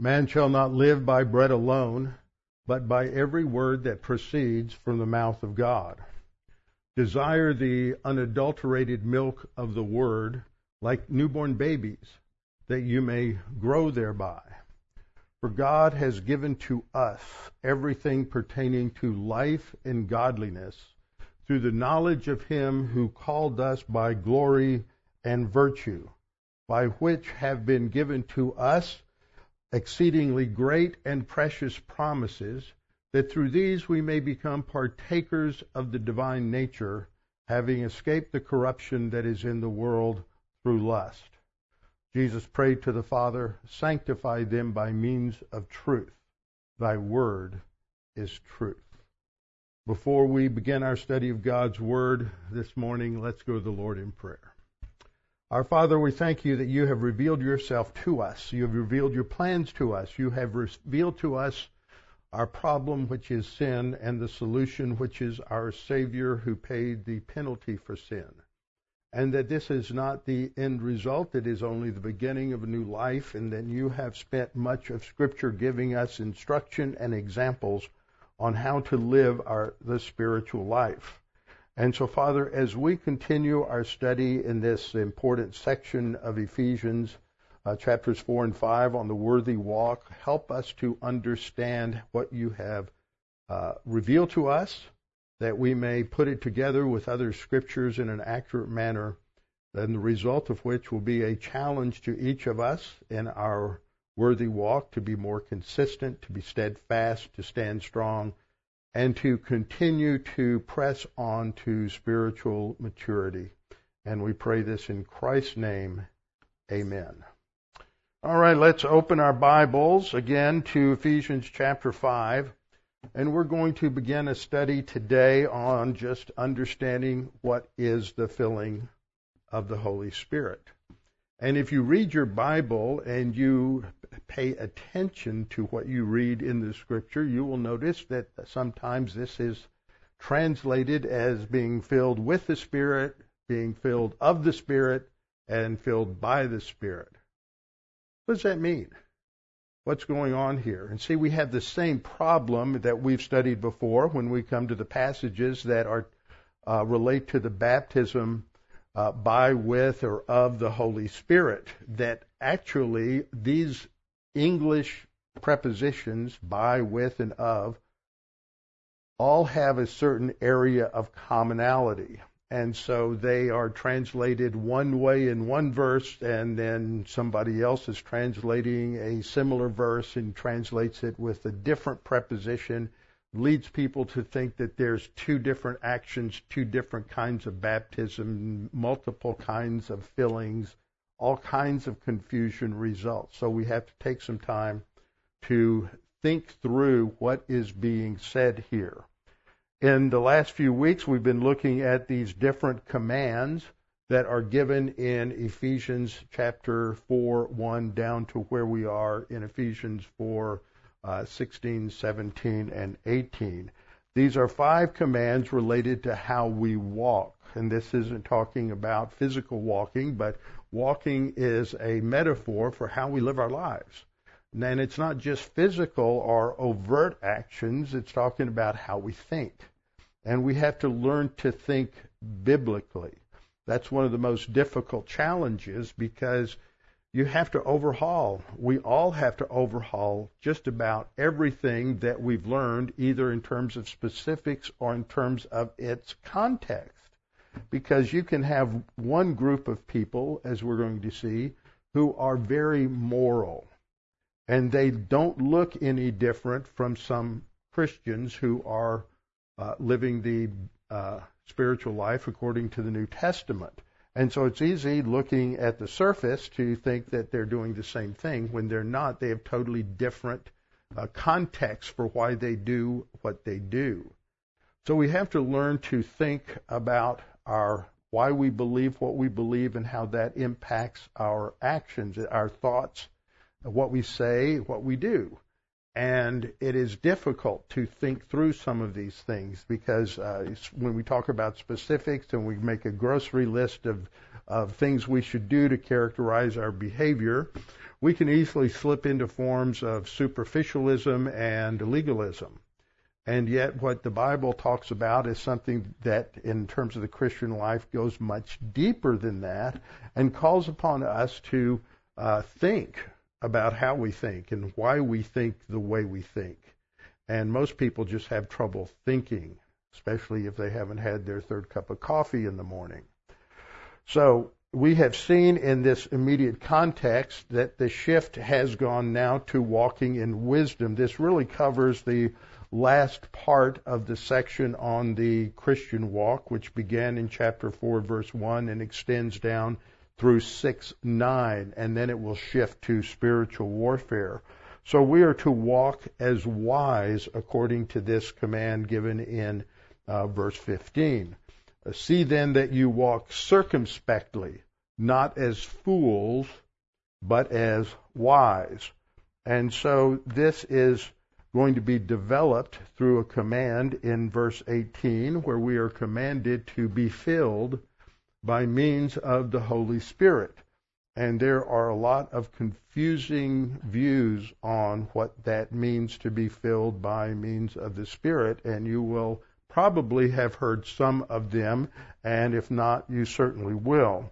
Man shall not live by bread alone, but by every word that proceeds from the mouth of God. Desire the unadulterated milk of the word like newborn babies, that you may grow thereby. For God has given to us everything pertaining to life and godliness through the knowledge of him who called us by glory and virtue, by which have been given to us exceedingly great and precious promises, that through these we may become partakers of the divine nature, having escaped the corruption that is in the world through lust. Jesus prayed to the Father, Sanctify them by means of truth. Thy word is truth. Before we begin our study of God's word this morning, let's go to the Lord in prayer. Our Father, we thank you that you have revealed yourself to us. You have revealed your plans to us. You have revealed to us our problem, which is sin, and the solution, which is our Savior who paid the penalty for sin and that this is not the end result, it is only the beginning of a new life, and that you have spent much of Scripture giving us instruction and examples on how to live our the spiritual life. And so, Father, as we continue our study in this important section of Ephesians, uh, chapters 4 and 5 on the worthy walk, help us to understand what you have uh, revealed to us that we may put it together with other scriptures in an accurate manner, and the result of which will be a challenge to each of us in our worthy walk to be more consistent, to be steadfast, to stand strong, and to continue to press on to spiritual maturity. And we pray this in Christ's name. Amen. All right, let's open our Bibles again to Ephesians chapter 5. And we're going to begin a study today on just understanding what is the filling of the Holy Spirit. And if you read your Bible and you pay attention to what you read in the scripture, you will notice that sometimes this is translated as being filled with the Spirit, being filled of the Spirit, and filled by the Spirit. What does that mean? what's going on here. And see, we have the same problem that we've studied before when we come to the passages that are uh, relate to the baptism uh, by, with, or of the Holy Spirit. That actually these English prepositions, by, with, and of, all have a certain area of commonality and so they are translated one way in one verse, and then somebody else is translating a similar verse and translates it with a different preposition, leads people to think that there's two different actions, two different kinds of baptism, multiple kinds of fillings, all kinds of confusion results. So we have to take some time to think through what is being said here. In the last few weeks, we've been looking at these different commands that are given in Ephesians chapter 4, 1 down to where we are in Ephesians 4, uh, 16, 17, and 18. These are five commands related to how we walk. And this isn't talking about physical walking, but walking is a metaphor for how we live our lives. And it's not just physical or overt actions, it's talking about how we think. And we have to learn to think biblically. That's one of the most difficult challenges because you have to overhaul. We all have to overhaul just about everything that we've learned, either in terms of specifics or in terms of its context. Because you can have one group of people, as we're going to see, who are very moral and they don't look any different from some Christians who are uh, living the uh, spiritual life according to the New Testament. And so it's easy looking at the surface to think that they're doing the same thing when they're not. They have totally different uh, contexts for why they do what they do. So we have to learn to think about our why we believe what we believe and how that impacts our actions, our thoughts, what we say, what we do. And it is difficult to think through some of these things because uh, when we talk about specifics and we make a grocery list of, of things we should do to characterize our behavior, we can easily slip into forms of superficialism and legalism. And yet, what the Bible talks about is something that, in terms of the Christian life, goes much deeper than that and calls upon us to uh, think about how we think and why we think the way we think. And most people just have trouble thinking, especially if they haven't had their third cup of coffee in the morning. So we have seen in this immediate context that the shift has gone now to walking in wisdom. This really covers the last part of the section on the Christian walk, which began in chapter 4, verse 1, and extends down through 6, 9, and then it will shift to spiritual warfare. So we are to walk as wise according to this command given in uh, verse 15. See then that you walk circumspectly, not as fools, but as wise. And so this is going to be developed through a command in verse 18, where we are commanded to be filled by means of the Holy Spirit. And there are a lot of confusing views on what that means to be filled by means of the Spirit, and you will probably have heard some of them, and if not, you certainly will.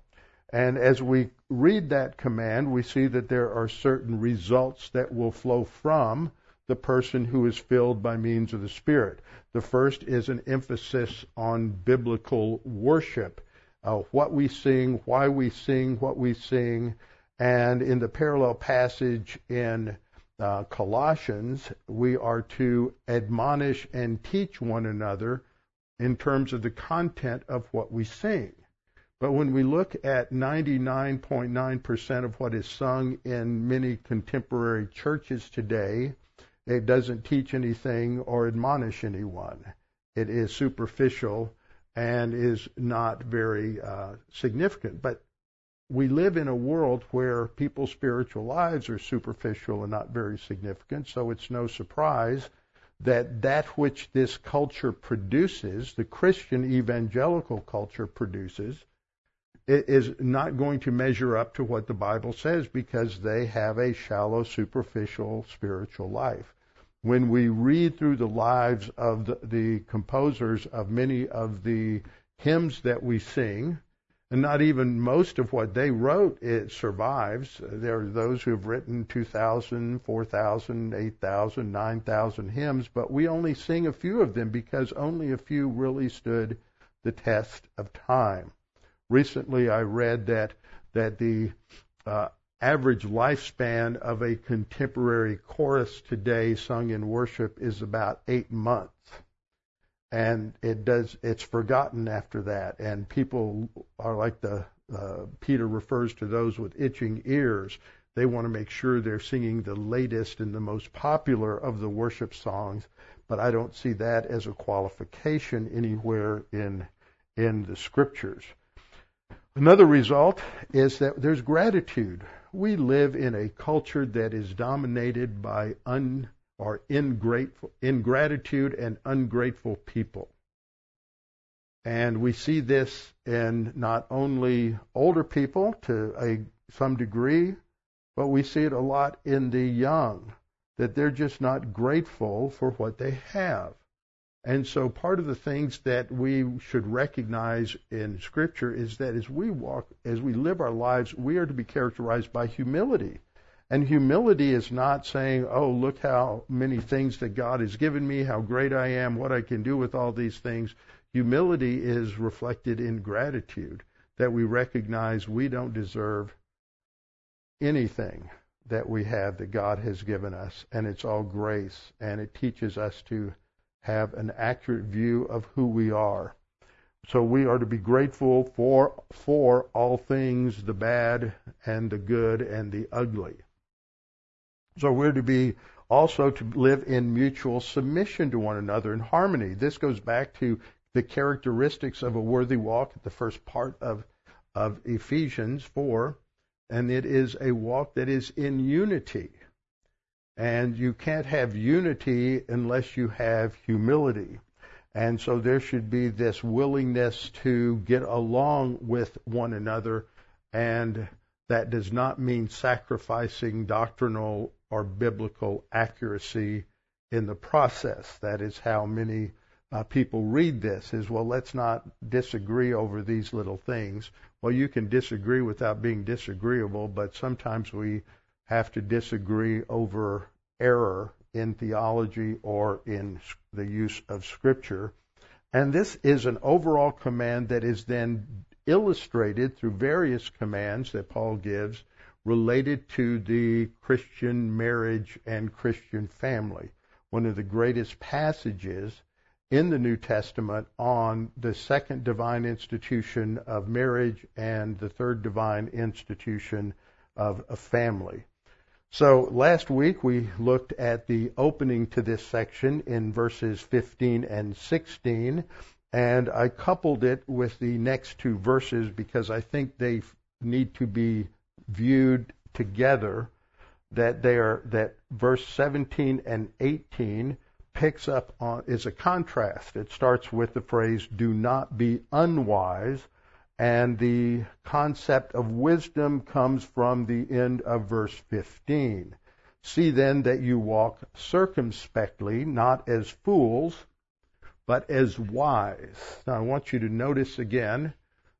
And as we read that command, we see that there are certain results that will flow from the person who is filled by means of the Spirit. The first is an emphasis on biblical worship. Uh, what we sing, why we sing, what we sing. And in the parallel passage in uh, Colossians, we are to admonish and teach one another in terms of the content of what we sing. But when we look at 99.9% of what is sung in many contemporary churches today, it doesn't teach anything or admonish anyone. It is superficial and is not very uh, significant. But we live in a world where people's spiritual lives are superficial and not very significant, so it's no surprise that that which this culture produces, the Christian evangelical culture produces, is not going to measure up to what the Bible says because they have a shallow, superficial spiritual life. When we read through the lives of the, the composers of many of the hymns that we sing, and not even most of what they wrote it survives. There are those who have written 2,000, 4,000, 8,000, 9,000 hymns, but we only sing a few of them because only a few really stood the test of time. Recently, I read that that the uh, average lifespan of a contemporary chorus today sung in worship is about eight months. And it does it's forgotten after that. And people are like the uh, peter refers to those with itching ears. They want to make sure they're singing the latest and the most popular of the worship songs but i don't see that as a qualification anywhere in in the scriptures. Another result is that there's gratitude we live in a culture that is dominated by un are ingrateful, ingratitude and ungrateful people. And we see this in not only older people to a, some degree, but we see it a lot in the young, that they're just not grateful for what they have. And so part of the things that we should recognize in Scripture is that as we walk, as we live our lives, we are to be characterized by humility. And humility is not saying, oh, look how many things that God has given me, how great I am, what I can do with all these things. Humility is reflected in gratitude, that we recognize we don't deserve anything that we have that God has given us, and it's all grace, and it teaches us to have an accurate view of who we are. So we are to be grateful for for all things, the bad and the good and the ugly. So we're to be also to live in mutual submission to one another in harmony. This goes back to the characteristics of a worthy walk at the first part of, of Ephesians 4, and it is a walk that is in unity. And you can't have unity unless you have humility. And so there should be this willingness to get along with one another. And that does not mean sacrificing doctrinal or biblical accuracy in the process. That is how many uh, people read this is, well, let's not disagree over these little things. Well, you can disagree without being disagreeable, but sometimes we have to disagree over error in theology or in the use of Scripture. And this is an overall command that is then illustrated through various commands that Paul gives related to the Christian marriage and Christian family. One of the greatest passages in the New Testament on the second divine institution of marriage and the third divine institution of a family. So last week we looked at the opening to this section in verses 15 and 16, and I coupled it with the next two verses because I think they need to be viewed together. That they are that verse 17 and 18 picks up on is a contrast. It starts with the phrase "Do not be unwise." And the concept of wisdom comes from the end of verse 15. See then that you walk circumspectly, not as fools, but as wise. Now I want you to notice again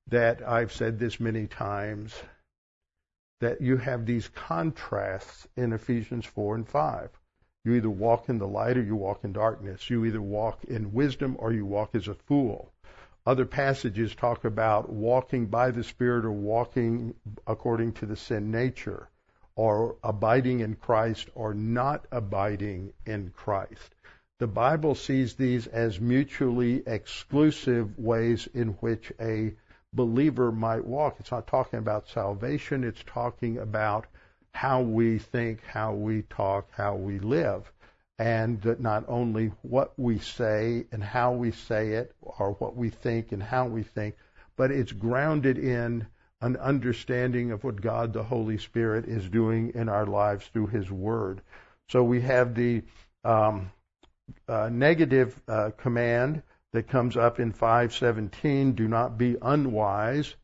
that I've said this many times that you have these contrasts in Ephesians 4 and 5. You either walk in the light or you walk in darkness. You either walk in wisdom or you walk as a fool. Other passages talk about walking by the Spirit or walking according to the sin nature, or abiding in Christ or not abiding in Christ. The Bible sees these as mutually exclusive ways in which a believer might walk. It's not talking about salvation, it's talking about how we think, how we talk, how we live and that not only what we say and how we say it, or what we think and how we think, but it's grounded in an understanding of what God the Holy Spirit is doing in our lives through His Word. So we have the um, uh, negative uh, command that comes up in 517: "Do not be unwise."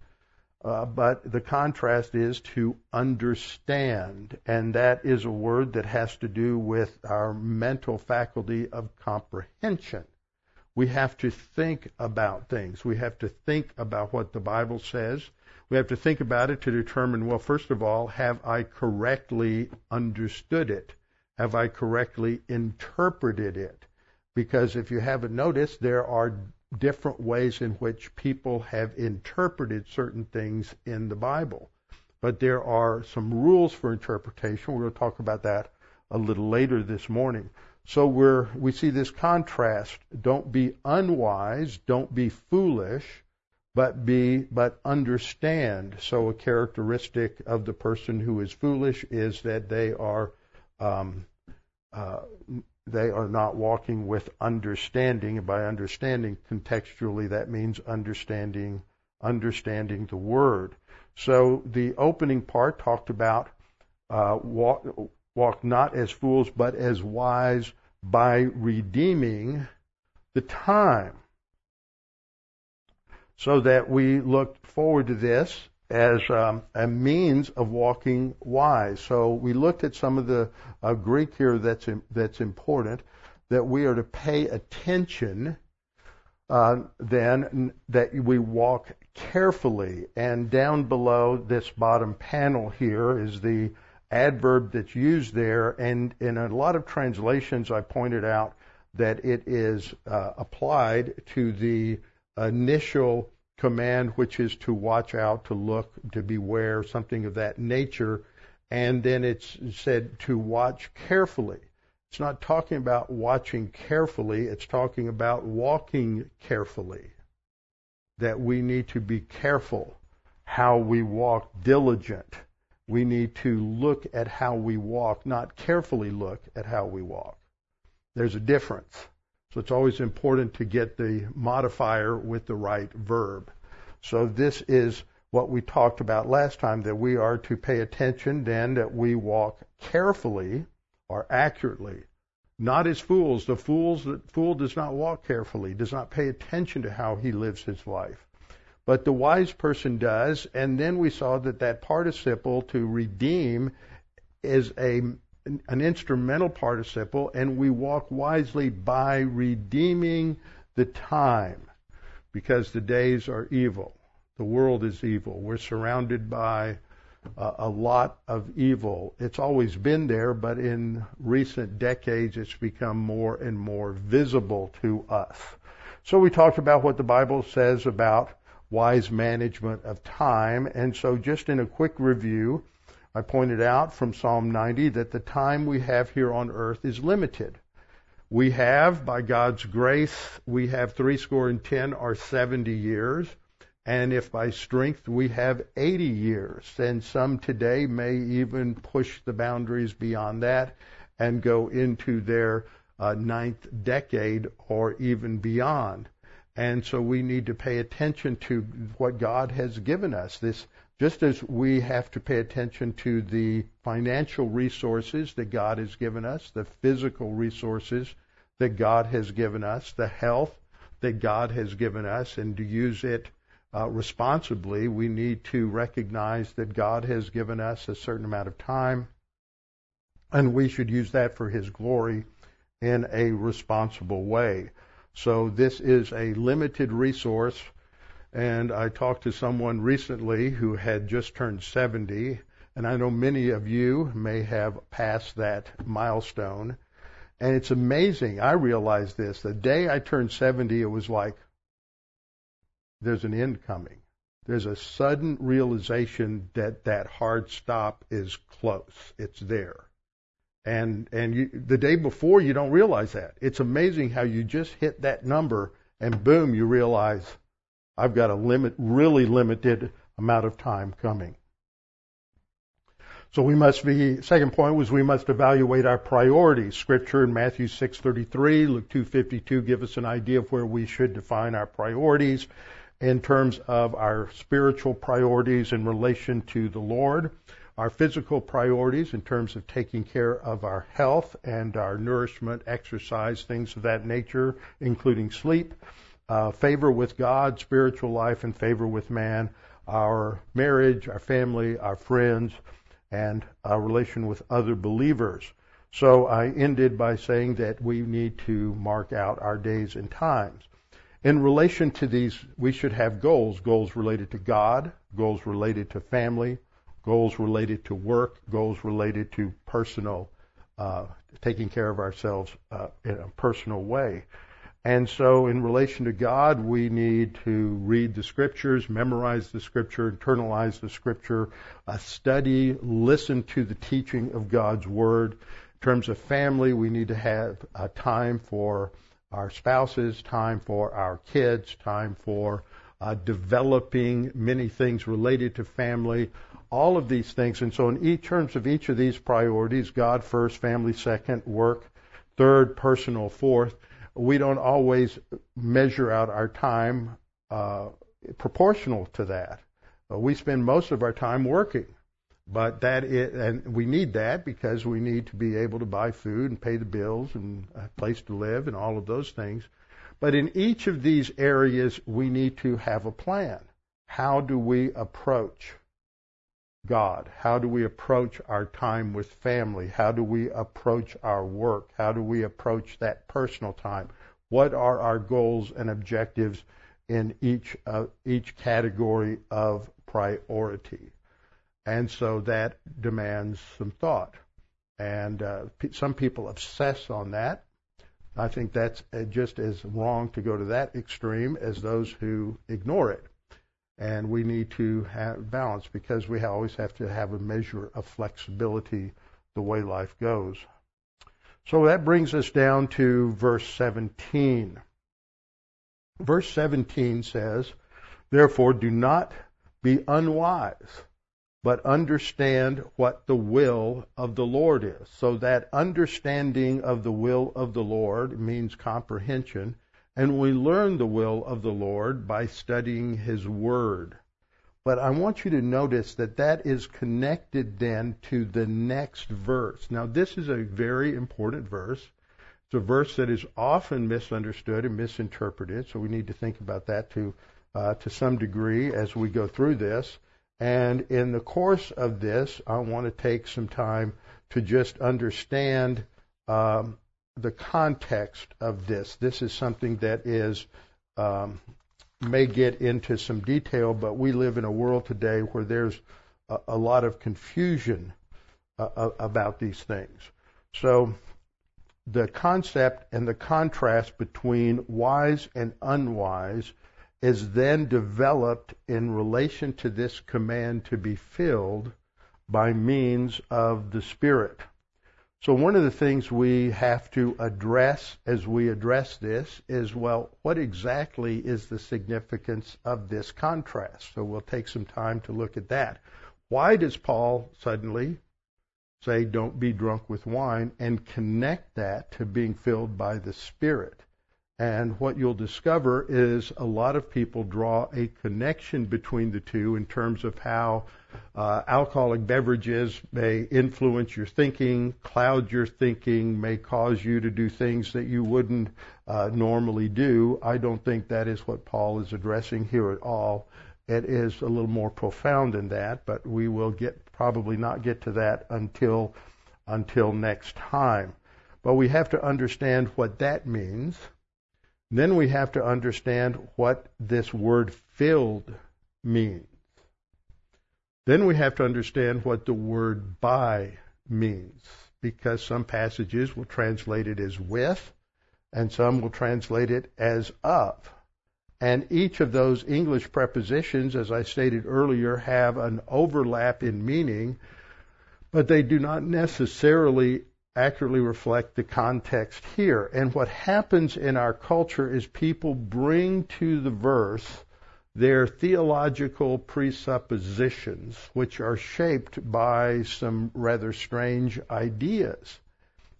Uh, but the contrast is to understand, and that is a word that has to do with our mental faculty of comprehension. We have to think about things. We have to think about what the Bible says. We have to think about it to determine, well, first of all, have I correctly understood it? Have I correctly interpreted it? Because if you haven't noticed, there are different ways in which people have interpreted certain things in the Bible. But there are some rules for interpretation. We're going to talk about that a little later this morning. So we're, we see this contrast. Don't be unwise, don't be foolish, but be, but understand. So a characteristic of the person who is foolish is that they are um, uh, they are not walking with understanding. And by understanding, contextually, that means understanding, understanding the word. So the opening part talked about uh, walk, walk not as fools, but as wise by redeeming the time. So that we look forward to this as um, a means of walking wise. So we looked at some of the uh, Greek here that's that's important that we are to pay attention. Uh, then that we walk carefully, and down below this bottom panel here is the adverb that's used there, and in a lot of translations, I pointed out that it is uh, applied to the initial command, which is to watch out, to look, to beware, something of that nature. And then it's said to watch carefully. It's not talking about watching carefully, it's talking about walking carefully. That we need to be careful how we walk, diligent. We need to look at how we walk, not carefully look at how we walk. There's a difference. So it's always important to get the modifier with the right verb. So this is what we talked about last time that we are to pay attention then that we walk carefully or accurately. Not as fools. The fools, the fool does not walk carefully, does not pay attention to how he lives his life. But the wise person does, and then we saw that that participle to redeem is a an instrumental participle, and we walk wisely by redeeming the time, because the days are evil. The world is evil. We're surrounded by uh, a lot of evil. It's always been there, but in recent decades, it's become more and more visible to us. So we talked about what the Bible says about wise management of time. And so just in a quick review, I pointed out from Psalm 90 that the time we have here on earth is limited. We have, by God's grace, we have three score and ten or 70 years. And if by strength we have 80 years, and some today may even push the boundaries beyond that and go into their uh, ninth decade or even beyond. And so we need to pay attention to what God has given us. This, just as we have to pay attention to the financial resources that God has given us, the physical resources that God has given us, the health that God has given us, and to use it uh, responsibly, we need to recognize that God has given us a certain amount of time, and we should use that for His glory in a responsible way. So this is a limited resource, and I talked to someone recently who had just turned 70, and I know many of you may have passed that milestone. And it's amazing. I realized this. The day I turned 70, it was like, there's an end coming. There's a sudden realization that that hard stop is close. It's there. And, and you, the day before you don't realize that. It's amazing how you just hit that number and boom, you realize I've got a limit, really limited amount of time coming. So we must be, second point was we must evaluate our priorities. Scripture in Matthew 6.33, Luke 2.52 give us an idea of where we should define our priorities in terms of our spiritual priorities in relation to the Lord, our physical priorities in terms of taking care of our health and our nourishment, exercise, things of that nature, including sleep, uh, favor with God, spiritual life, and favor with man, our marriage, our family, our friends, and our relation with other believers. So I ended by saying that we need to mark out our days and times. In relation to these, we should have goals goals related to God, goals related to family, goals related to work, goals related to personal, uh, taking care of ourselves uh, in a personal way. And so, in relation to God, we need to read the scriptures, memorize the scripture, internalize the scripture, uh, study, listen to the teaching of God's word. In terms of family, we need to have uh, time for our spouses, time for our kids, time for uh, developing many things related to family, all of these things. And so, in each terms of each of these priorities, God first, family second, work third, personal fourth, we don't always measure out our time uh, proportional to that. Uh, we spend most of our time working. But that is, and we need that because we need to be able to buy food and pay the bills and a place to live and all of those things. But in each of these areas, we need to have a plan. How do we approach God? How do we approach our time with family? How do we approach our work? How do we approach that personal time? What are our goals and objectives in each uh, each category of priority? And so that demands some thought. And uh, some people obsess on that. I think that's uh, just as wrong to go to that extreme as those who ignore it. And we need to have balance because we always have to have a measure of flexibility the way life goes. So that brings us down to verse 17. Verse 17 says, Therefore do not be unwise but understand what the will of the Lord is. So that understanding of the will of the Lord means comprehension, and we learn the will of the Lord by studying His Word. But I want you to notice that that is connected then to the next verse. Now, this is a very important verse. It's a verse that is often misunderstood and misinterpreted, so we need to think about that to uh, to some degree as we go through this. And in the course of this, I want to take some time to just understand um, the context of this. This is something that is um, may get into some detail, but we live in a world today where there's a, a lot of confusion uh, about these things. So the concept and the contrast between wise and unwise is then developed in relation to this command to be filled by means of the Spirit. So one of the things we have to address as we address this is, well, what exactly is the significance of this contrast? So we'll take some time to look at that. Why does Paul suddenly say, don't be drunk with wine and connect that to being filled by the Spirit? And what you'll discover is a lot of people draw a connection between the two in terms of how uh, alcoholic beverages may influence your thinking, cloud your thinking, may cause you to do things that you wouldn't uh, normally do. I don't think that is what Paul is addressing here at all. It is a little more profound than that, but we will get probably not get to that until until next time. But we have to understand what that means then we have to understand what this word filled means. Then we have to understand what the word by means, because some passages will translate it as with, and some will translate it as of. And each of those English prepositions, as I stated earlier, have an overlap in meaning, but they do not necessarily accurately reflect the context here. And what happens in our culture is people bring to the verse their theological presuppositions, which are shaped by some rather strange ideas.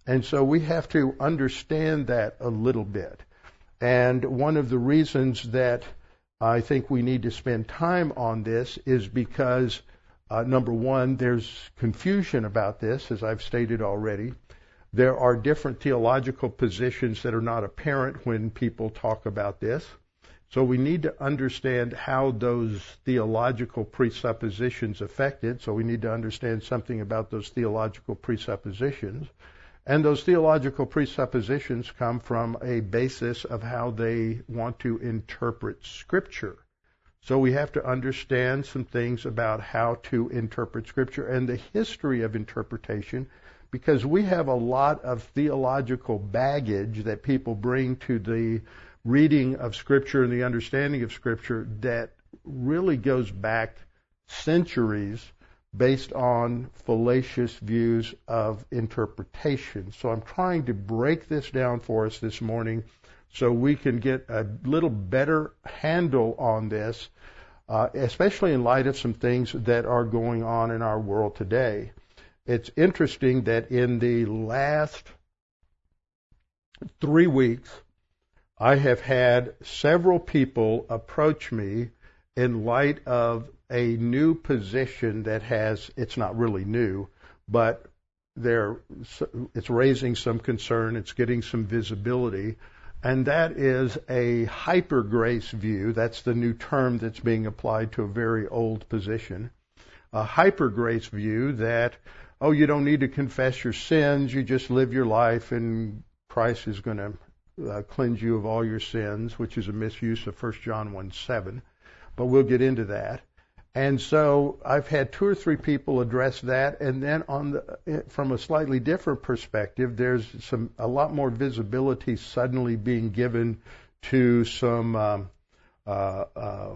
And so we have to understand that a little bit. And one of the reasons that I think we need to spend time on this is because, uh, number one, there's confusion about this, as I've stated already. There are different theological positions that are not apparent when people talk about this. So we need to understand how those theological presuppositions affect it. So we need to understand something about those theological presuppositions. And those theological presuppositions come from a basis of how they want to interpret Scripture. So we have to understand some things about how to interpret Scripture and the history of interpretation because we have a lot of theological baggage that people bring to the reading of Scripture and the understanding of Scripture that really goes back centuries based on fallacious views of interpretation. So I'm trying to break this down for us this morning so we can get a little better handle on this, uh, especially in light of some things that are going on in our world today it's interesting that in the last three weeks, I have had several people approach me in light of a new position that has, it's not really new, but there, it's raising some concern, it's getting some visibility, and that is a hyper grace view. That's the new term that's being applied to a very old position. A hyper grace view that oh, you don't need to confess your sins, you just live your life and Christ is going to uh, cleanse you of all your sins, which is a misuse of 1 John 1 7. But we'll get into that. And so I've had two or three people address that, and then on the, eh, from a slightly different perspective, there's some a lot more visibility suddenly being given to some um, uh, uh,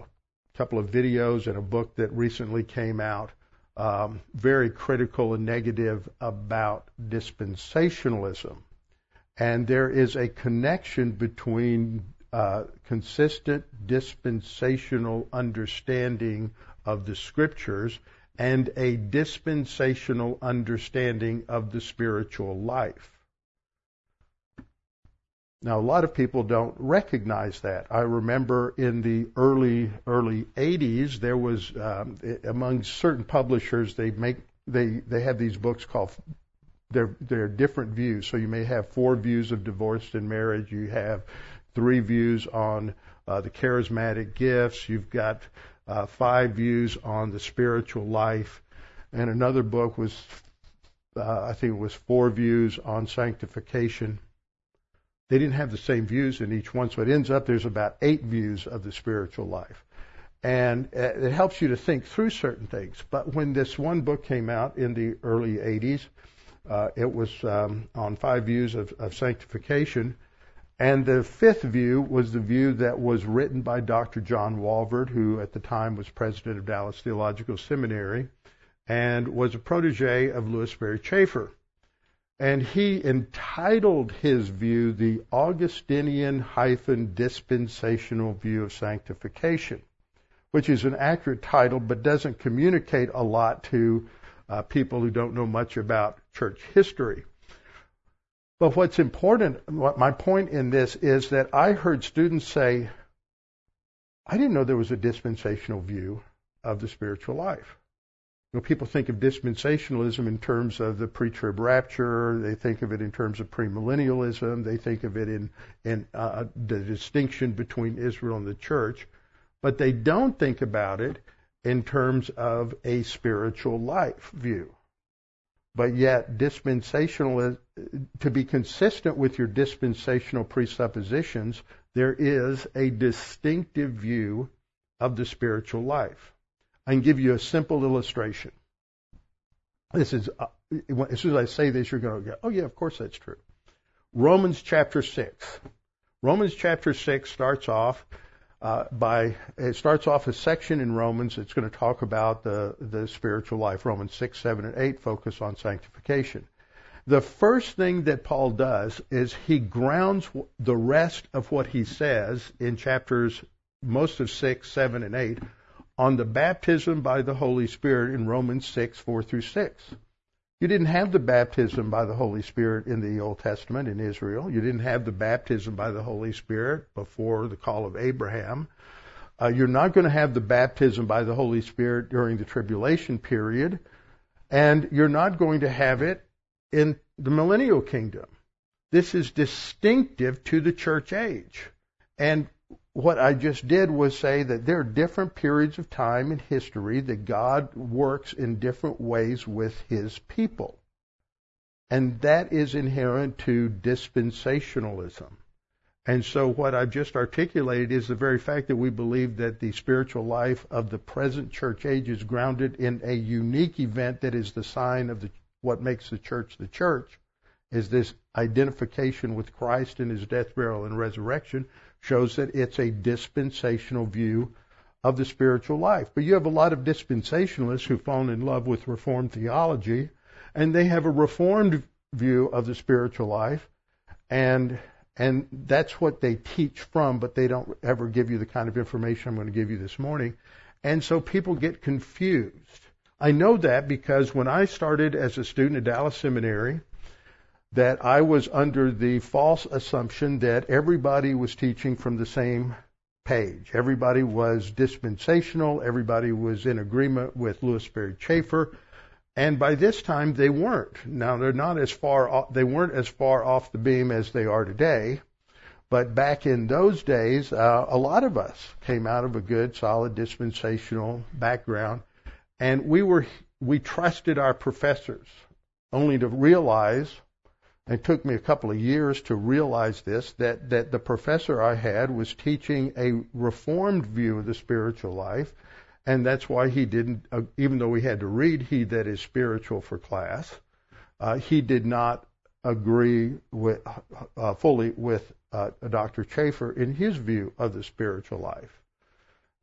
couple of videos and a book that recently came out um, very critical and negative about dispensationalism. And there is a connection between uh, consistent dispensational understanding of the scriptures and a dispensational understanding of the spiritual life. Now, a lot of people don't recognize that. I remember in the early early 80s, there was um, among certain publishers they make they they have these books called they're they're different views. So you may have four views of divorce and marriage. You have three views on uh, the charismatic gifts. You've got uh, five views on the spiritual life, and another book was uh, I think it was four views on sanctification they didn't have the same views in each one, so it ends up there's about eight views of the spiritual life. And uh, it helps you to think through certain things. But when this one book came out in the early 80s, uh, it was um, on five views of, of sanctification. And the fifth view was the view that was written by Dr. John Walvoord, who at the time was president of Dallas Theological Seminary and was a protege of Lewis Sperry Chafer. And he entitled his view the Augustinian hyphen dispensational view of sanctification, which is an accurate title but doesn't communicate a lot to uh, people who don't know much about church history. But what's important, what my point in this is that I heard students say, I didn't know there was a dispensational view of the spiritual life. You know, people think of dispensationalism in terms of the pre-trib rapture. They think of it in terms of premillennialism. They think of it in in uh, the distinction between Israel and the church, but they don't think about it in terms of a spiritual life view. But yet, dispensational to be consistent with your dispensational presuppositions, there is a distinctive view of the spiritual life. I can give you a simple illustration. This is, uh, as soon as I say this, you're going to go, oh yeah, of course that's true. Romans chapter 6. Romans chapter 6 starts off uh, by, it starts off a section in Romans that's going to talk about the, the spiritual life. Romans 6, 7, and 8 focus on sanctification. The first thing that Paul does is he grounds the rest of what he says in chapters, most of 6, 7, and 8 on the baptism by the Holy Spirit in Romans 6, 4 through 6. You didn't have the baptism by the Holy Spirit in the Old Testament in Israel. You didn't have the baptism by the Holy Spirit before the call of Abraham. Uh, you're not going to have the baptism by the Holy Spirit during the tribulation period. And you're not going to have it in the millennial kingdom. This is distinctive to the church age. And what I just did was say that there are different periods of time in history that God works in different ways with his people. And that is inherent to dispensationalism. And so what I've just articulated is the very fact that we believe that the spiritual life of the present church age is grounded in a unique event that is the sign of the, what makes the church the church, is this identification with Christ in his death, burial, and resurrection, shows that it's a dispensational view of the spiritual life. But you have a lot of dispensationalists who've fallen in love with Reformed theology, and they have a Reformed view of the spiritual life, and and that's what they teach from, but they don't ever give you the kind of information I'm going to give you this morning. And so people get confused. I know that because when I started as a student at Dallas Seminary, that I was under the false assumption that everybody was teaching from the same page. Everybody was dispensational. Everybody was in agreement with Lewis Sperry Chafer. And by this time, they weren't. Now they're not as far off, they weren't as far off the beam as they are today. But back in those days, uh, a lot of us came out of a good, solid dispensational background, and we were we trusted our professors, only to realize it took me a couple of years to realize this that, that the professor I had was teaching a reformed view of the spiritual life, and that's why he didn't, uh, even though we had to read He That Is Spiritual for class, uh, he did not agree with, uh, fully with uh, Dr. Chafer in his view of the spiritual life.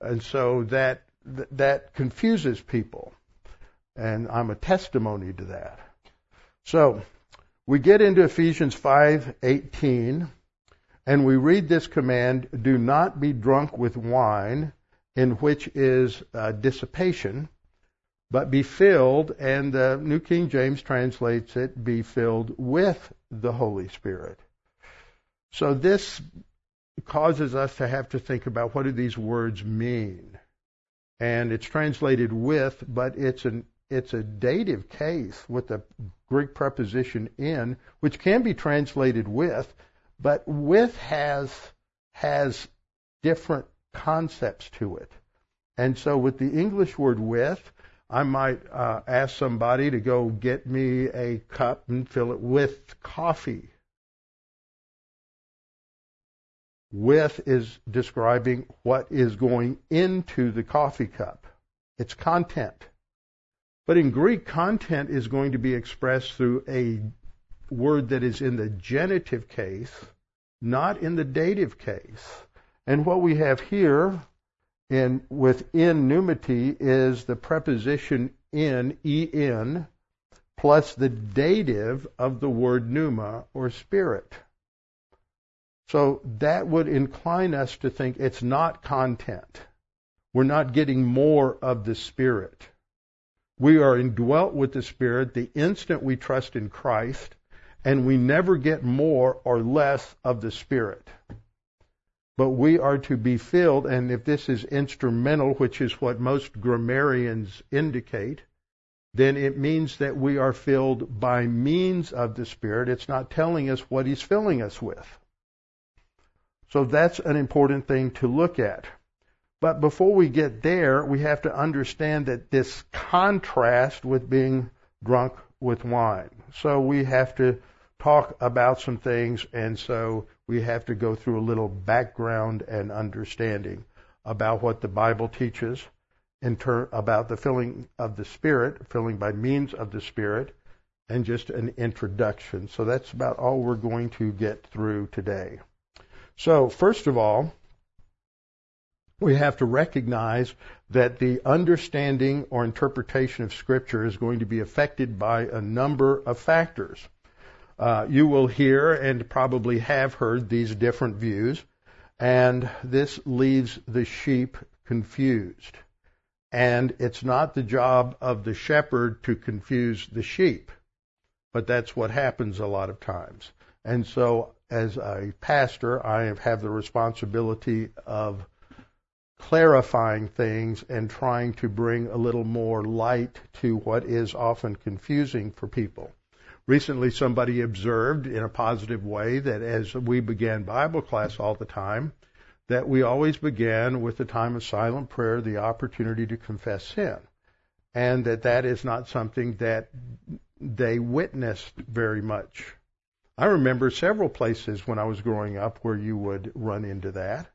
And so that, that confuses people, and I'm a testimony to that. So, we get into Ephesians 5:18 and we read this command, do not be drunk with wine in which is uh, dissipation, but be filled and the New King James translates it be filled with the Holy Spirit. So this causes us to have to think about what do these words mean. And it's translated with, but it's an it's a dative case with the Greek preposition in, which can be translated with, but with has has different concepts to it. And so with the English word with, I might uh, ask somebody to go get me a cup and fill it with coffee. With is describing what is going into the coffee cup. It's content. But in Greek, content is going to be expressed through a word that is in the genitive case, not in the dative case. And what we have here in within pneumati is the preposition in, en, plus the dative of the word pneuma or spirit. So that would incline us to think it's not content. We're not getting more of the Spirit. We are indwelt with the Spirit the instant we trust in Christ, and we never get more or less of the Spirit but we are to be filled, and if this is instrumental, which is what most grammarians indicate, then it means that we are filled by means of the Spirit. It's not telling us what He's filling us with. So that's an important thing to look at. But before we get there, we have to understand that this contrast with being drunk with wine. So we have to talk about some things, and so we have to go through a little background and understanding about what the Bible teaches in ter- about the filling of the Spirit, filling by means of the Spirit, and just an introduction. So that's about all we're going to get through today. So, first of all, we have to recognize that the understanding or interpretation of Scripture is going to be affected by a number of factors. Uh, you will hear and probably have heard these different views, and this leaves the sheep confused. And it's not the job of the shepherd to confuse the sheep, but that's what happens a lot of times. And so, as a pastor, I have the responsibility of clarifying things and trying to bring a little more light to what is often confusing for people. Recently, somebody observed in a positive way that as we began Bible class all the time, that we always began with the time of silent prayer, the opportunity to confess sin, and that that is not something that they witnessed very much. I remember several places when I was growing up where you would run into that,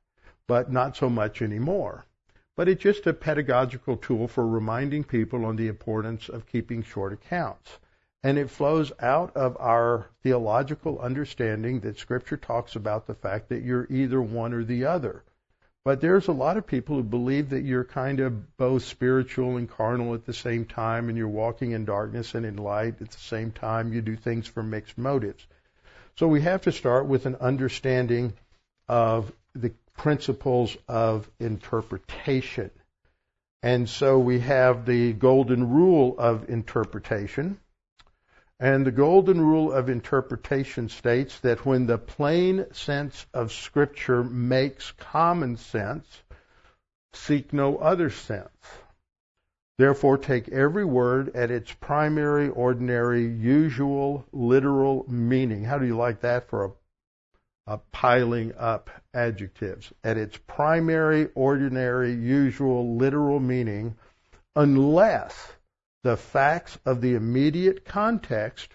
but not so much anymore. But it's just a pedagogical tool for reminding people on the importance of keeping short accounts. And it flows out of our theological understanding that Scripture talks about the fact that you're either one or the other. But there's a lot of people who believe that you're kind of both spiritual and carnal at the same time, and you're walking in darkness and in light at the same time. You do things for mixed motives. So we have to start with an understanding of the principles of interpretation. And so we have the golden rule of interpretation and the golden rule of interpretation states that when the plain sense of Scripture makes common sense, seek no other sense. Therefore, take every word at its primary, ordinary, usual, literal meaning. How do you like that for a, a piling up adjectives? At its primary, ordinary, usual, literal meaning, unless the facts of the immediate context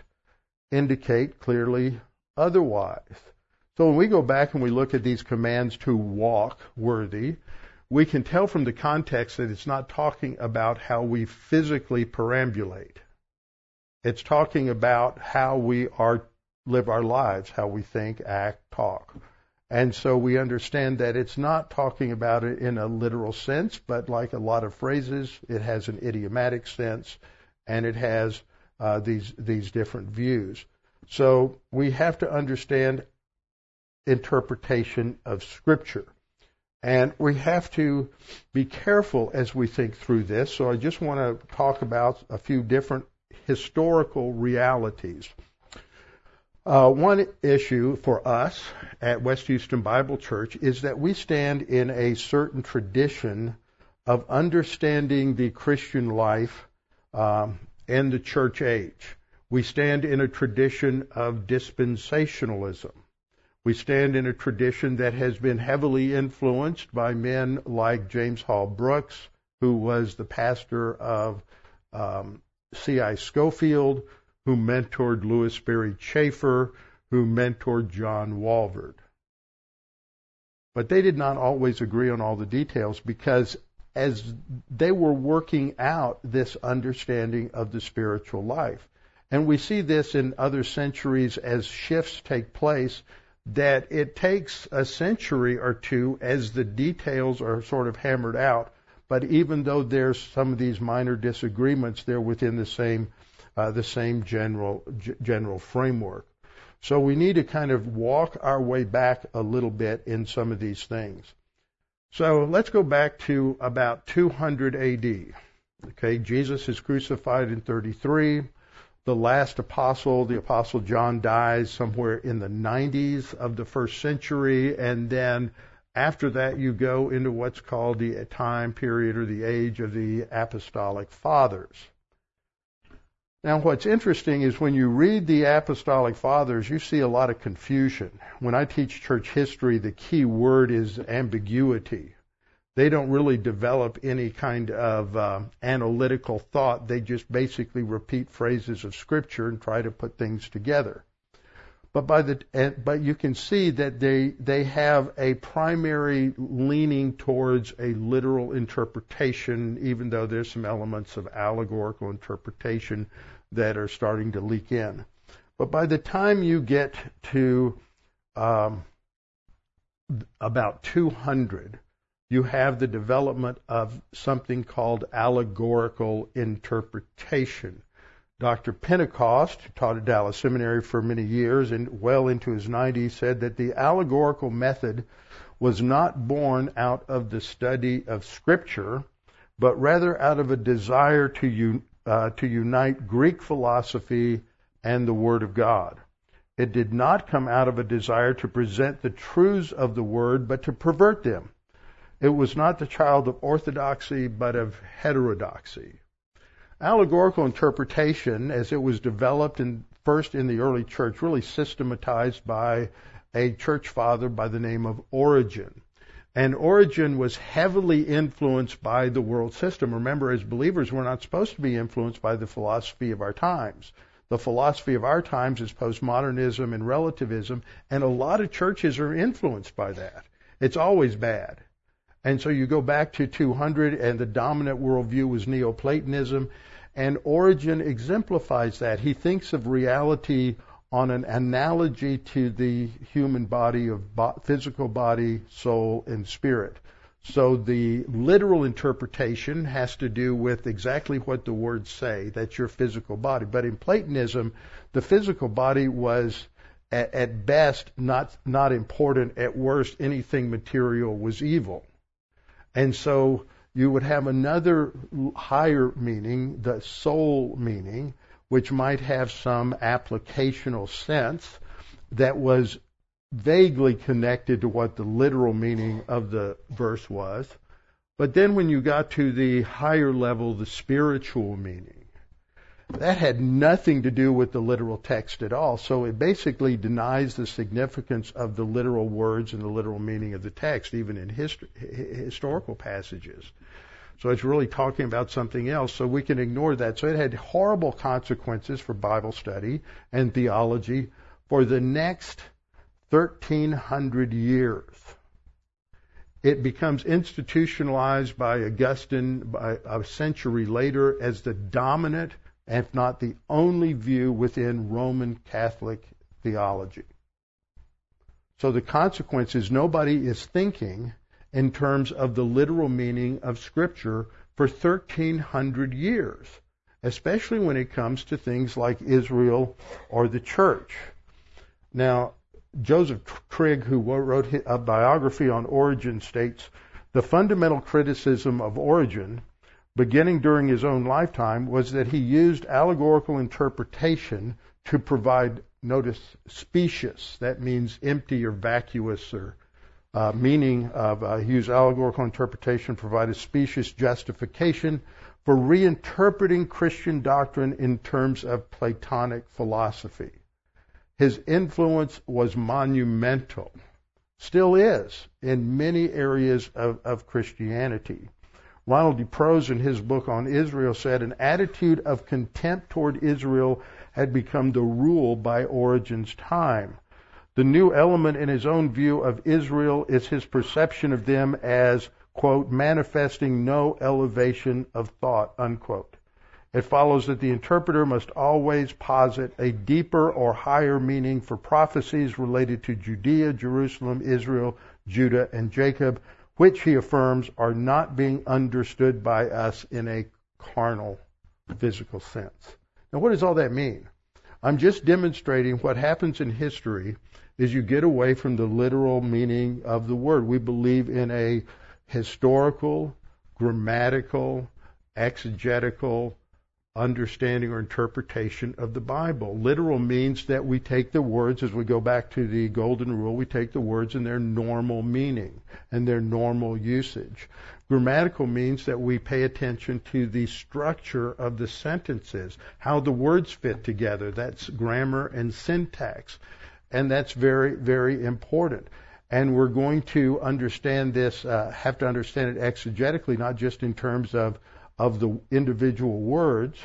indicate clearly otherwise. So when we go back and we look at these commands to walk worthy, we can tell from the context that it's not talking about how we physically perambulate. It's talking about how we are live our lives, how we think, act, talk. And so we understand that it's not talking about it in a literal sense, but like a lot of phrases, it has an idiomatic sense and it has uh, these these different views. So we have to understand interpretation of Scripture. And we have to be careful as we think through this. So I just want to talk about a few different historical realities. Uh, one issue for us at West Houston Bible Church is that we stand in a certain tradition of understanding the Christian life um, and the church age. We stand in a tradition of dispensationalism. We stand in a tradition that has been heavily influenced by men like James Hall Brookes, who was the pastor of um, C.I. Scofield, who mentored Lewis Sperry Chafer, who mentored John Walvoord. But they did not always agree on all the details because as they were working out this understanding of the spiritual life. And we see this in other centuries as shifts take place that it takes a century or two as the details are sort of hammered out. But even though there's some of these minor disagreements, they're within the same uh, the same general g- general framework. So we need to kind of walk our way back a little bit in some of these things. So let's go back to about 200 AD. Okay, Jesus is crucified in 33 the last apostle, the apostle John, dies somewhere in the 90s of the first century, and then after that you go into what's called the time period or the age of the apostolic fathers. Now, what's interesting is when you read the apostolic fathers, you see a lot of confusion. When I teach church history, the key word is ambiguity they don't really develop any kind of uh, analytical thought. They just basically repeat phrases of Scripture and try to put things together. But by the but you can see that they they have a primary leaning towards a literal interpretation, even though there's some elements of allegorical interpretation that are starting to leak in. But by the time you get to um, about 200, you have the development of something called allegorical interpretation. Dr. Pentecost, taught at Dallas Seminary for many years and well into his 90s, said that the allegorical method was not born out of the study of Scripture, but rather out of a desire to, uh, to unite Greek philosophy and the Word of God. It did not come out of a desire to present the truths of the Word, but to pervert them. It was not the child of orthodoxy, but of heterodoxy. Allegorical interpretation, as it was developed in, first in the early church, really systematized by a church father by the name of Origen. And Origen was heavily influenced by the world system. Remember, as believers, we're not supposed to be influenced by the philosophy of our times. The philosophy of our times is postmodernism and relativism, and a lot of churches are influenced by that. It's always bad. And so you go back to 200, and the dominant worldview was Neoplatonism, and Origen exemplifies that. He thinks of reality on an analogy to the human body of physical body, soul, and spirit. So the literal interpretation has to do with exactly what the words say. That's your physical body. But in Platonism, the physical body was at, at best not not important. At worst, anything material was evil. And so you would have another higher meaning, the soul meaning, which might have some applicational sense that was vaguely connected to what the literal meaning of the verse was. But then when you got to the higher level, the spiritual meaning, that had nothing to do with the literal text at all. So it basically denies the significance of the literal words and the literal meaning of the text, even in history, historical passages. So it's really talking about something else. So we can ignore that. So it had horrible consequences for Bible study and theology for the next 1300 years. It becomes institutionalized by Augustine by a century later as the dominant if not the only view within Roman Catholic theology. So the consequence is nobody is thinking in terms of the literal meaning of Scripture for 1300 years, especially when it comes to things like Israel or the church. Now, Joseph Trigg, who wrote a biography on Origen, states the fundamental criticism of Origen beginning during his own lifetime was that he used allegorical interpretation to provide notice specious. That means empty or vacuous or uh, meaning of uh, Hughes' allegorical interpretation provided specious justification for reinterpreting Christian doctrine in terms of Platonic philosophy. His influence was monumental, still is, in many areas of, of Christianity. Ronald Diprose, in his book on Israel, said an attitude of contempt toward Israel had become the rule by Origen's time. The new element in his own view of Israel is his perception of them as, quote, manifesting no elevation of thought, unquote. It follows that the interpreter must always posit a deeper or higher meaning for prophecies related to Judea, Jerusalem, Israel, Judah, and Jacob, which he affirms are not being understood by us in a carnal, physical sense. Now, what does all that mean? I'm just demonstrating what happens in history is you get away from the literal meaning of the word. We believe in a historical, grammatical, exegetical understanding or interpretation of the Bible. Literal means that we take the words, as we go back to the golden rule, we take the words in their normal meaning and their normal usage. Grammatical means that we pay attention to the structure of the sentences, how the words fit together. That's grammar and syntax. And that's very, very important. And we're going to understand this, uh, have to understand it exegetically, not just in terms of of the individual words,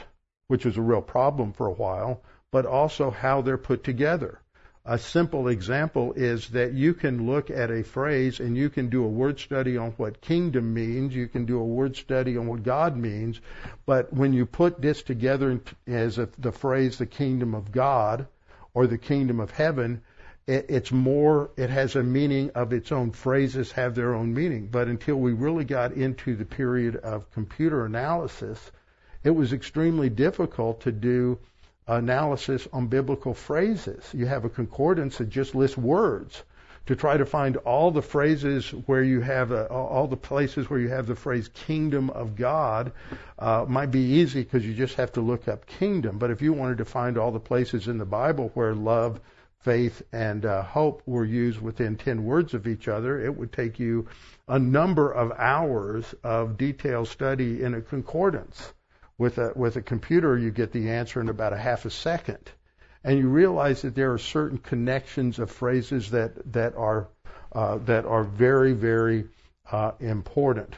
which was a real problem for a while, but also how they're put together. A simple example is that you can look at a phrase and you can do a word study on what kingdom means, you can do a word study on what God means, but when you put this together as the phrase the kingdom of God or the kingdom of heaven, it, it's more, it has a meaning of its own. Phrases have their own meaning. But until we really got into the period of computer analysis, it was extremely difficult to do analysis on biblical phrases. You have a concordance that just lists words. To try to find all the phrases where you have a, all the places where you have the phrase "kingdom of God" uh, might be easy because you just have to look up "kingdom." But if you wanted to find all the places in the Bible where love faith and uh, hope were used within 10 words of each other, it would take you a number of hours of detailed study in a concordance. With a, with a computer, you get the answer in about a half a second. And you realize that there are certain connections of phrases that, that, are, uh, that are very, very uh, important.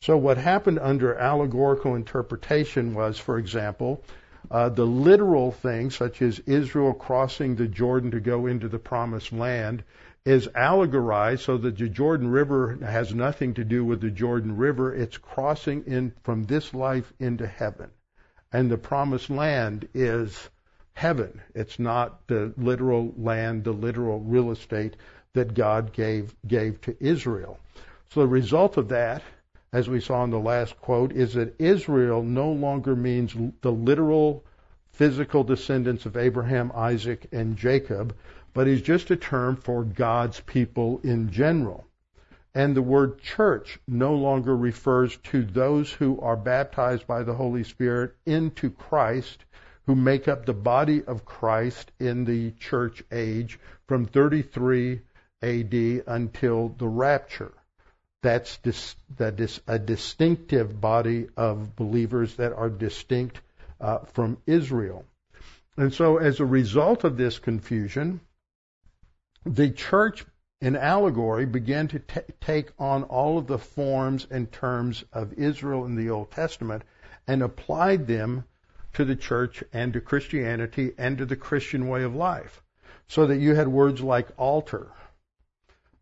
So what happened under allegorical interpretation was, for example, uh, the literal things, such as Israel crossing the Jordan to go into the promised land, is allegorized so that the Jordan River has nothing to do with the Jordan River. It's crossing in from this life into heaven. And the promised land is heaven. It's not the literal land, the literal real estate that God gave, gave to Israel. So the result of that as we saw in the last quote, is that Israel no longer means the literal physical descendants of Abraham, Isaac, and Jacob, but is just a term for God's people in general. And the word church no longer refers to those who are baptized by the Holy Spirit into Christ, who make up the body of Christ in the church age from 33 AD until the rapture that's dis, that is a distinctive body of believers that are distinct uh, from Israel. And so, as a result of this confusion, the church in allegory began to t- take on all of the forms and terms of Israel in the Old Testament and applied them to the church and to Christianity and to the Christian way of life. So that you had words like altar,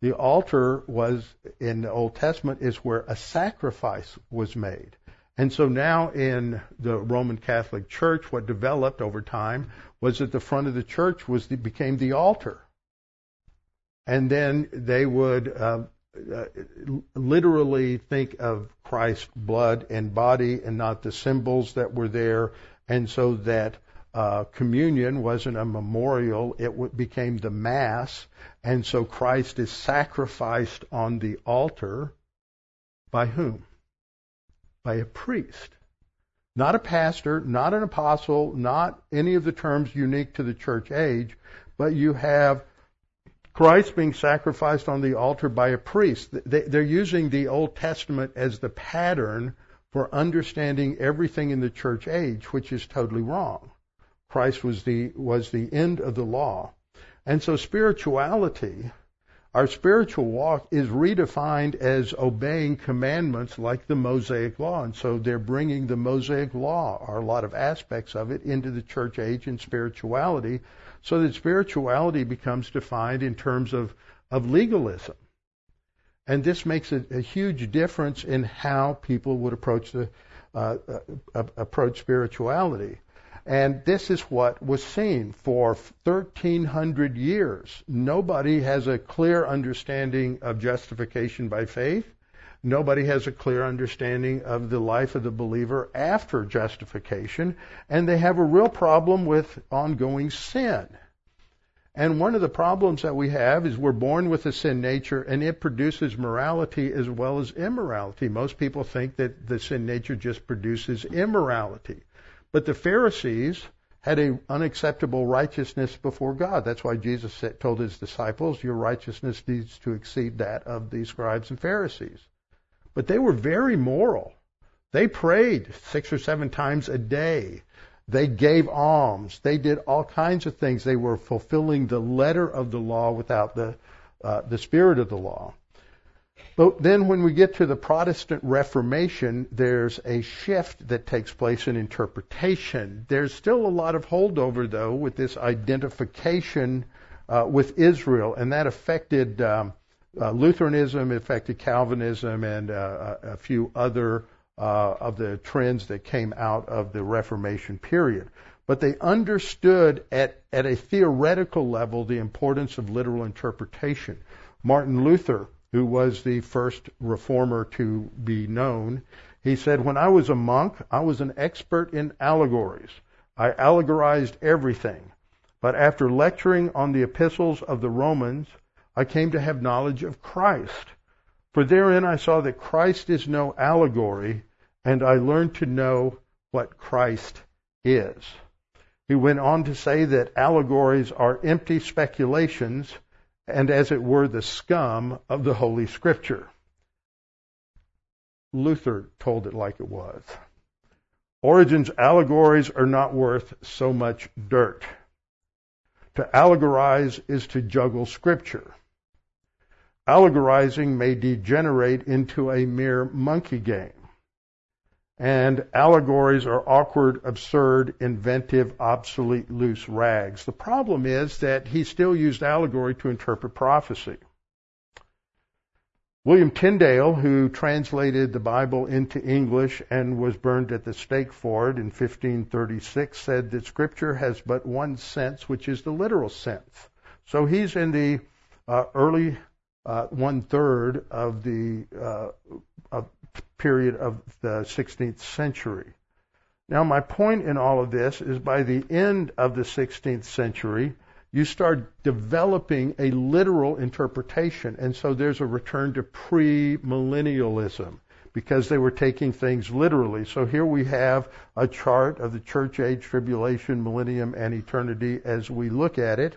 the altar was in the Old Testament is where a sacrifice was made. And so now in the Roman Catholic Church, what developed over time was that the front of the church was the, became the altar, and then they would uh, uh, literally think of Christ's blood and body and not the symbols that were there, and so that uh, communion wasn't a memorial, it w- became the Mass. And so Christ is sacrificed on the altar by whom? By a priest. Not a pastor, not an apostle, not any of the terms unique to the church age, but you have Christ being sacrificed on the altar by a priest. They're using the Old Testament as the pattern for understanding everything in the church age, which is totally wrong. Christ was the, was the end of the law. And so spirituality, our spiritual walk is redefined as obeying commandments like the Mosaic law. And so they're bringing the Mosaic law, or a lot of aspects of it, into the church age and spirituality so that spirituality becomes defined in terms of, of legalism. And this makes a, a huge difference in how people would approach the uh, uh, approach spirituality. And this is what was seen for 1300 years. Nobody has a clear understanding of justification by faith. Nobody has a clear understanding of the life of the believer after justification, and they have a real problem with ongoing sin. And one of the problems that we have is we're born with a sin nature and it produces morality as well as immorality. Most people think that the sin nature just produces immorality. But the Pharisees had an unacceptable righteousness before God. That's why Jesus told his disciples, Your righteousness needs to exceed that of the scribes and Pharisees. But they were very moral. They prayed six or seven times a day. They gave alms. They did all kinds of things. They were fulfilling the letter of the law without the, uh, the spirit of the law. But then when we get to the Protestant Reformation, there's a shift that takes place in interpretation. There's still a lot of holdover, though, with this identification uh, with Israel, and that affected um, uh, Lutheranism, affected Calvinism, and uh, a few other uh, of the trends that came out of the Reformation period. But they understood at, at a theoretical level the importance of literal interpretation. Martin Luther who was the first reformer to be known, he said, When I was a monk, I was an expert in allegories. I allegorized everything. But after lecturing on the epistles of the Romans, I came to have knowledge of Christ. For therein I saw that Christ is no allegory, and I learned to know what Christ is. He went on to say that allegories are empty speculations and as it were the scum of the Holy Scripture. Luther told it like it was. Origen's allegories are not worth so much dirt. To allegorize is to juggle Scripture. Allegorizing may degenerate into a mere monkey game and allegories are awkward, absurd, inventive, obsolete, loose rags. The problem is that he still used allegory to interpret prophecy. William Tyndale, who translated the Bible into English and was burned at the stake for it in 1536, said that Scripture has but one sense, which is the literal sense. So he's in the uh, early uh, one third of the uh, of period of the 16th century. Now, my point in all of this is by the end of the 16th century, you start developing a literal interpretation. And so there's a return to premillennialism because they were taking things literally. So here we have a chart of the church age, tribulation, millennium, and eternity as we look at it.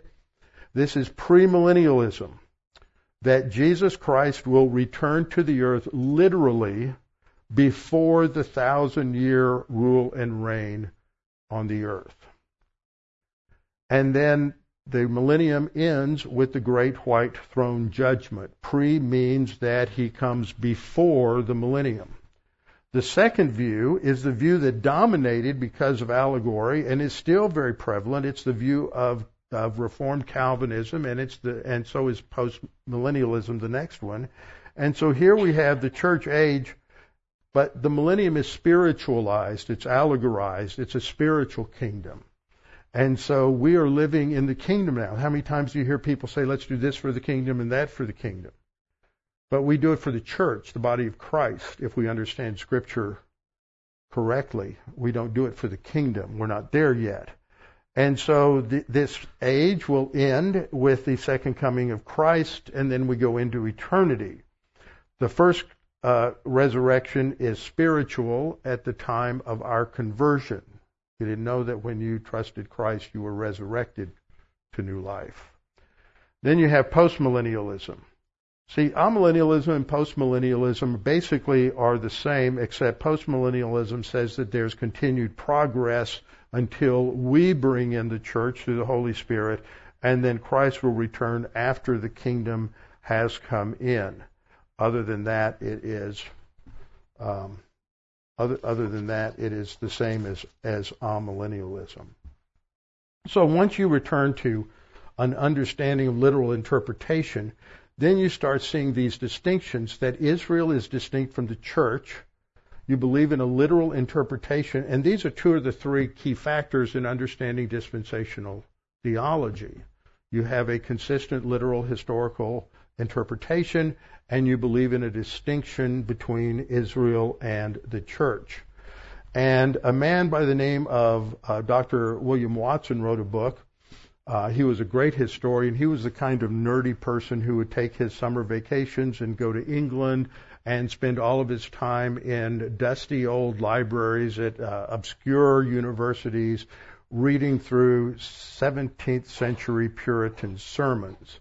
This is premillennialism that Jesus Christ will return to the earth literally before the thousand year rule and reign on the earth. And then the millennium ends with the great white throne judgment. Pre means that he comes before the millennium. The second view is the view that dominated because of allegory and is still very prevalent. It's the view of, of Reformed Calvinism, and it's the and so is postmillennialism, the next one. And so here we have the church age but the millennium is spiritualized, it's allegorized, it's a spiritual kingdom. And so we are living in the kingdom now. How many times do you hear people say, let's do this for the kingdom and that for the kingdom? But we do it for the church, the body of Christ, if we understand Scripture correctly. We don't do it for the kingdom. We're not there yet. And so th- this age will end with the second coming of Christ, and then we go into eternity. The first uh, resurrection is spiritual at the time of our conversion. You didn't know that when you trusted Christ, you were resurrected to new life. Then you have postmillennialism. See, amillennialism and postmillennialism basically are the same, except postmillennialism says that there's continued progress until we bring in the church through the Holy Spirit, and then Christ will return after the kingdom has come in. Other than that, it is um, other, other than that, it is the same as as amillennialism. So once you return to an understanding of literal interpretation, then you start seeing these distinctions that Israel is distinct from the church. You believe in a literal interpretation, and these are two of the three key factors in understanding dispensational theology. You have a consistent literal historical interpretation, and you believe in a distinction between Israel and the church. And a man by the name of uh, Dr. William Watson wrote a book uh, he was a great historian. He was the kind of nerdy person who would take his summer vacations and go to England and spend all of his time in dusty old libraries at uh, obscure universities reading through 17th century Puritan sermons.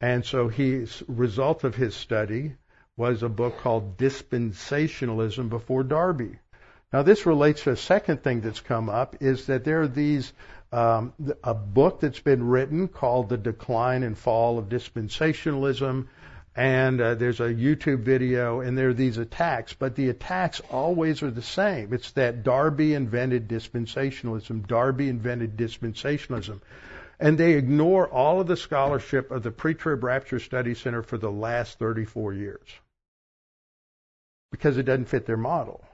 And so his result of his study was a book called Dispensationalism Before Darby. Now this relates to a second thing that's come up is that there are these um, a book that's been written called The Decline and Fall of Dispensationalism. And uh, there's a YouTube video, and there are these attacks, but the attacks always are the same. It's that Darby invented dispensationalism. Darby invented dispensationalism. And they ignore all of the scholarship of the Pre-Trib Rapture Study Center for the last 34 years because it doesn't fit their model.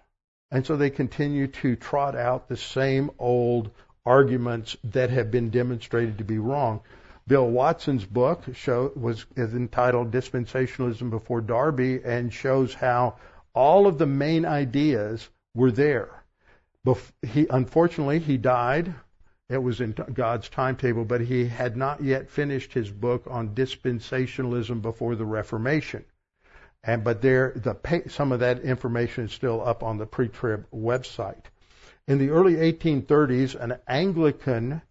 And so they continue to trot out the same old arguments that have been demonstrated to be wrong. Bill Watson's book show, was is entitled Dispensationalism Before Darby and shows how all of the main ideas were there. Bef- he unfortunately he died. It was in God's timetable, but he had not yet finished his book on dispensationalism before the Reformation. And but there, the some of that information is still up on the pre-trib website. In the early 1830s, an Anglican,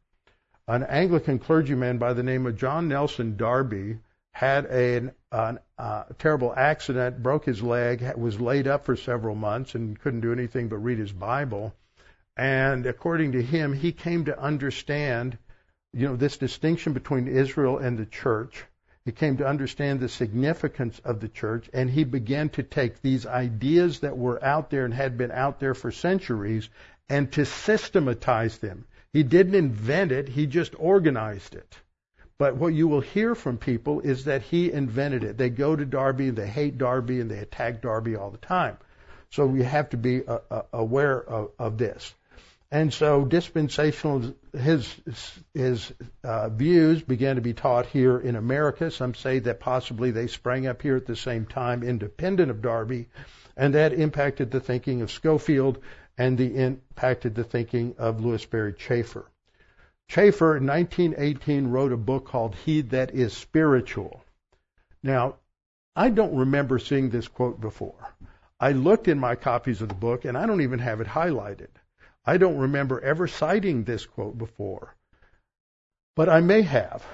an Anglican clergyman by the name of John Nelson Darby had a, a uh, terrible accident, broke his leg, was laid up for several months, and couldn't do anything but read his Bible. And according to him, he came to understand, you know, this distinction between Israel and the church. He came to understand the significance of the church, and he began to take these ideas that were out there and had been out there for centuries and to systematize them. He didn't invent it, he just organized it. But what you will hear from people is that he invented it. They go to Darby, and they hate Darby, and they attack Darby all the time. So we have to be uh, uh, aware of, of, this. And so dispensational, his his uh, views began to be taught here in America. Some say that possibly they sprang up here at the same time, independent of Darby, and that impacted the thinking of Scofield and the impacted the thinking of Lewis Sperry Chafer. Chafer in 1918 wrote a book called He That Is Spiritual. Now, I don't remember seeing this quote before. I looked in my copies of the book and I don't even have it highlighted. I don't remember ever citing this quote before. But I may have.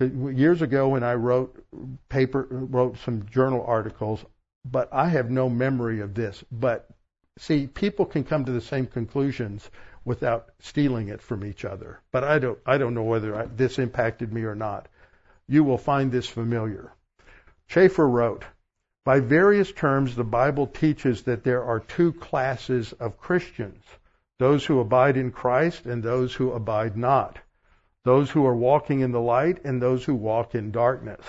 Years ago when I wrote paper wrote some journal articles, but I have no memory of this. But See, people can come to the same conclusions without stealing it from each other. But I don't, I don't know whether I, this impacted me or not. You will find this familiar. Chafer wrote, by various terms, the Bible teaches that there are two classes of Christians those who abide in Christ and those who abide not, those who are walking in the light and those who walk in darkness,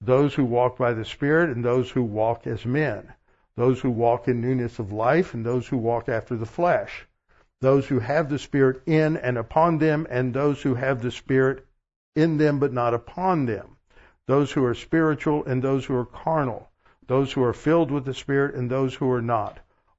those who walk by the Spirit and those who walk as men those who walk in newness of life and those who walk after the flesh, those who have the Spirit in and upon them, and those who have the Spirit in them but not upon them, those who are spiritual and those who are carnal, those who are filled with the Spirit and those who are not.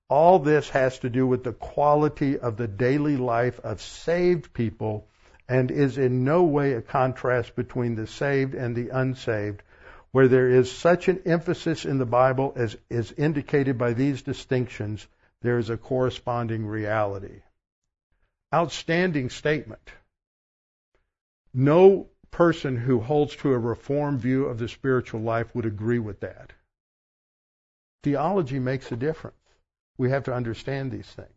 All this has to do with the quality of the daily life of saved people and is in no way a contrast between the saved and the unsaved, Where there is such an emphasis in the Bible as is indicated by these distinctions, there is a corresponding reality. Outstanding statement. No person who holds to a reformed view of the spiritual life would agree with that. Theology makes a difference. We have to understand these things.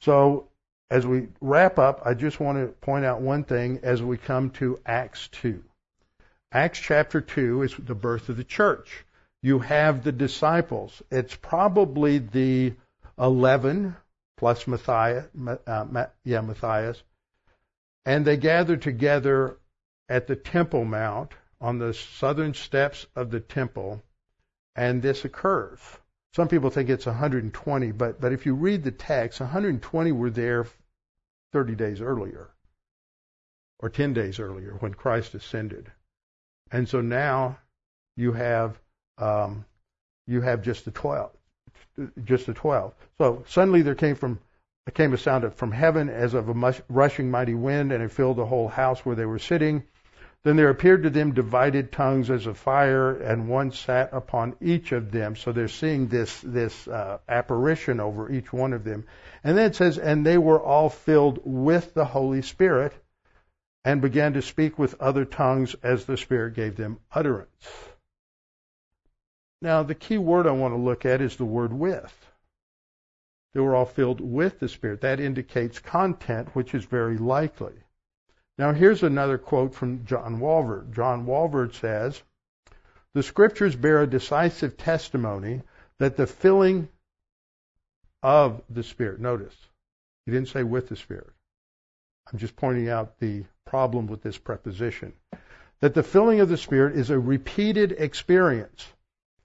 So, as we wrap up, I just want to point out one thing as we come to Acts 2. Acts chapter 2 is the birth of the church. You have the disciples. It's probably the 11 plus Matthias, uh, yeah, Matthias. And they gather together at the Temple Mount on the southern steps of the temple, and this occurs. Some people think it's 120, but, but if you read the text, 120 were there 30 days earlier, or 10 days earlier when Christ ascended. And so now you have um, you have just the 12, just the 12. So suddenly there came from came a sound from heaven as of a rushing mighty wind, and it filled the whole house where they were sitting. Then there appeared to them divided tongues as of fire, and one sat upon each of them. So they're seeing this this uh, apparition over each one of them. And then it says, and they were all filled with the Holy Spirit, and began to speak with other tongues as the Spirit gave them utterance. Now, the key word I want to look at is the word with. They were all filled with the Spirit. That indicates content, which is very likely. Now, here's another quote from John Walvoord. John Walvoord says, The scriptures bear a decisive testimony that the filling of the Spirit, notice, he didn't say with the Spirit. I'm just pointing out the problem with this preposition. That the filling of the Spirit is a repeated experience.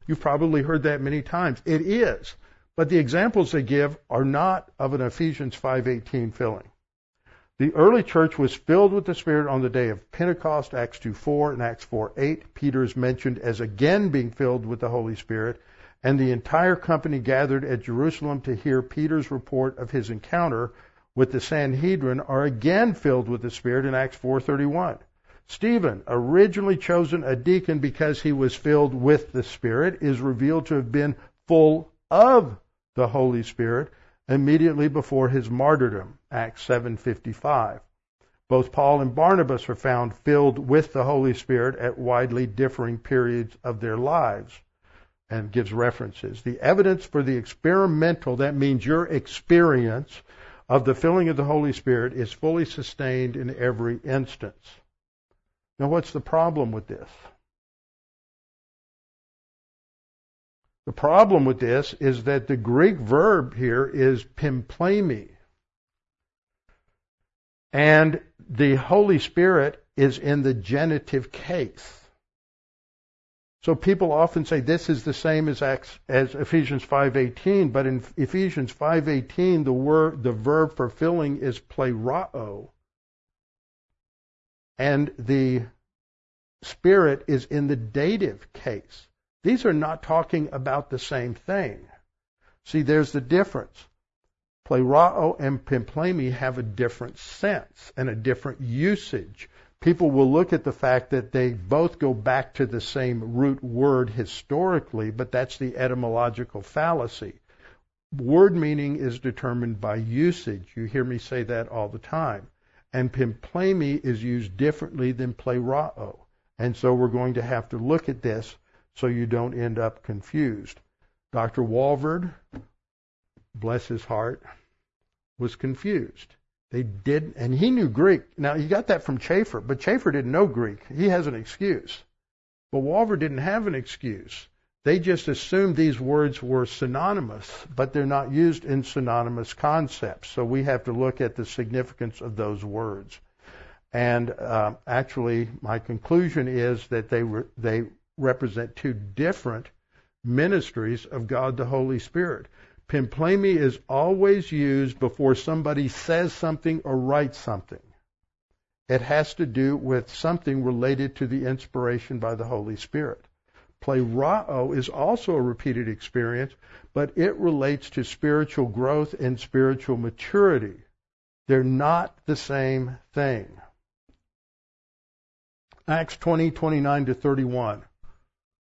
You've probably heard that many times. It is. But the examples they give are not of an Ephesians 5:18 filling. The early church was filled with the Spirit on the day of Pentecost, Acts 2:4 and Acts 4:8. Peter is mentioned as again being filled with the Holy Spirit, and the entire company gathered at Jerusalem to hear Peter's report of his encounter with the Sanhedrin are again filled with the Spirit in Acts 4:31. Stephen, originally chosen a deacon because he was filled with the Spirit, is revealed to have been full of the Holy Spirit immediately before his martyrdom, Acts 7:55. Both Paul and Barnabas are found filled with the Holy Spirit at widely differing periods of their lives and gives references. The evidence for the experimental, that means your experience of the filling of the Holy Spirit, is fully sustained in every instance. Now, what's the problem with this? The problem with this is that the Greek verb here is pimplemi. And the Holy Spirit is in the genitive case. So people often say this is the same as, Acts, as Ephesians 5:18, but in Ephesians 5:18 the word the verb for filling is plerao. And the spirit is in the dative case. These are not talking about the same thing. See, there's the difference. Plerao and pimplemi have a different sense and a different usage. People will look at the fact that they both go back to the same root word historically, but that's the etymological fallacy. Word meaning is determined by usage. You hear me say that all the time. And pimplemi is used differently than plerao. And so we're going to have to look at this so you don't end up confused. Dr. Walvoord, bless his heart, was confused. They did, and he knew Greek. Now, he got that from Chafer, but Chafer didn't know Greek. He has an excuse. But Walvoord didn't have an excuse. They just assumed these words were synonymous, but they're not used in synonymous concepts. So we have to look at the significance of those words. And uh, actually, my conclusion is that they re- they represent two different ministries of God the Holy Spirit. Pimplemi is always used before somebody says something or writes something. It has to do with something related to the inspiration by the Holy Spirit. Plerao is also a repeated experience, but it relates to spiritual growth and spiritual maturity. They're not the same thing. Acts 20, 29 to 31.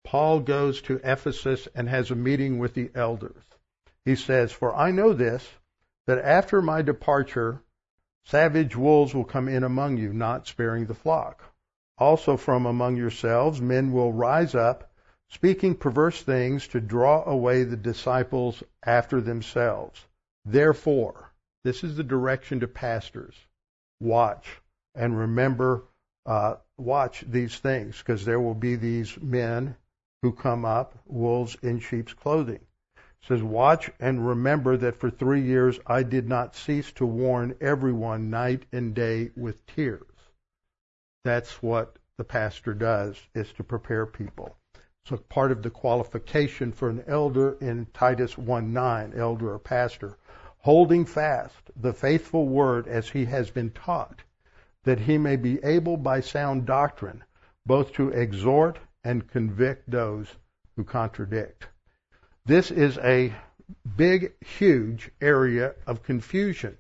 Paul goes to Ephesus and has a meeting with the elders. He says, For I know this, that after my departure, savage wolves will come in among you, not sparing the flock. Also from among yourselves, men will rise up, speaking perverse things to draw away the disciples after themselves. Therefore, this is the direction to pastors. Watch and remember, uh, watch these things, because there will be these men who come up, wolves in sheep's clothing. Says, Watch and remember that for three years I did not cease to warn everyone night and day with tears. That's what the pastor does, is to prepare people. So part of the qualification for an elder in Titus 1:9, elder or pastor, holding fast the faithful word as he has been taught, that he may be able by sound doctrine both to exhort and convict those who contradict. This is a big, huge area of confusion.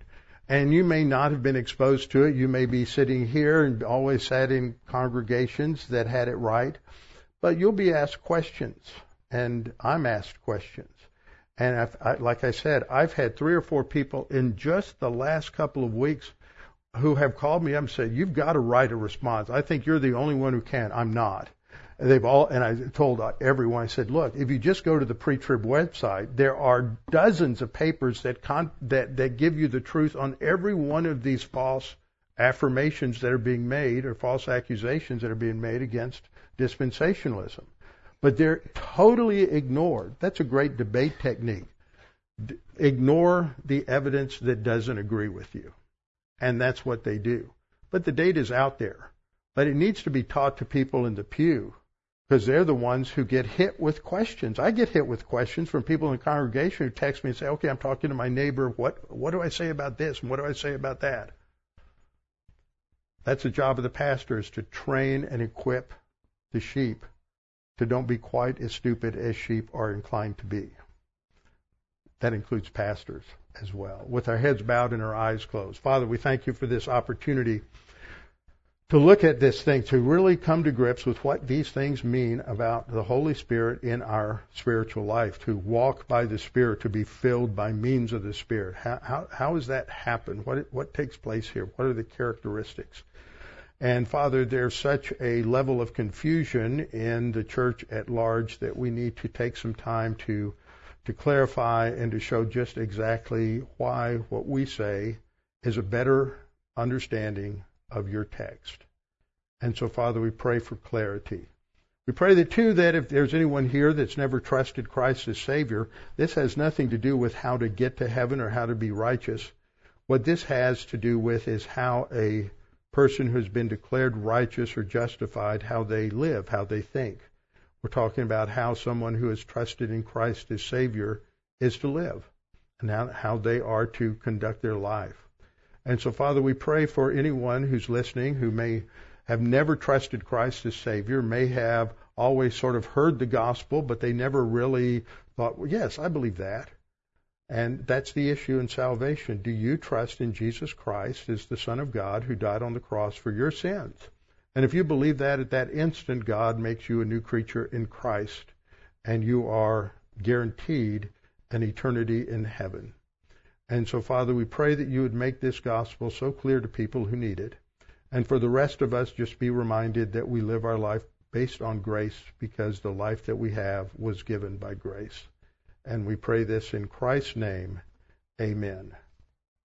And you may not have been exposed to it. You may be sitting here and always sat in congregations that had it right. But you'll be asked questions. And I'm asked questions. And i've like I said, I've had three or four people in just the last couple of weeks who have called me up and said, "You've got to write a response. I think you're the only one who can." I'm not. They've all, and I told everyone, I said, "Look, if you just go to the pre-trib website, there are dozens of papers that con- that that give you the truth on every one of these false affirmations that are being made or false accusations that are being made against dispensationalism." But they're totally ignored. That's a great debate technique. D- ignore the evidence that doesn't agree with you and that's what they do. But the data's out there. But it needs to be taught to people in the pew because they're the ones who get hit with questions. I get hit with questions from people in the congregation who text me and say, "Okay, I'm talking to my neighbor. What what do I say about this and what do I say about that?" That's the job of the pastor is to train and equip the sheep to don't be quite as stupid as sheep are inclined to be. That includes pastors as well, with our heads bowed and our eyes closed. Father, we thank you for this opportunity to look at this thing, to really come to grips with what these things mean about the Holy Spirit in our spiritual life, to walk by the Spirit, to be filled by means of the Spirit. How, how, how does that happen? What, what takes place here? What are the characteristics? And Father, there's such a level of confusion in the church at large that we need to take some time to to clarify and to show just exactly why what we say is a better understanding of your text. And so, Father, we pray for clarity. We pray that, too, that if there's anyone here that's never trusted Christ as Savior, this has nothing to do with how to get to heaven or how to be righteous. What this has to do with is how a person who's been declared righteous or justified, how they live, how they think. We're talking about how someone who has trusted in Christ as Savior is to live and how they are to conduct their life. And so, Father, we pray for anyone who's listening who may have never trusted Christ as Savior, may have always sort of heard the gospel, but they never really thought, well, yes, I believe that. And that's the issue in salvation. Do you trust in Jesus Christ as the Son of God who died on the cross for your sins? And if you believe that at that instant, God makes you a new creature in Christ, and you are guaranteed an eternity in heaven. And so, Father, we pray that you would make this gospel so clear to people who need it. And for the rest of us, just be reminded that we live our life based on grace because the life that we have was given by grace. And we pray this in Christ's name. Amen.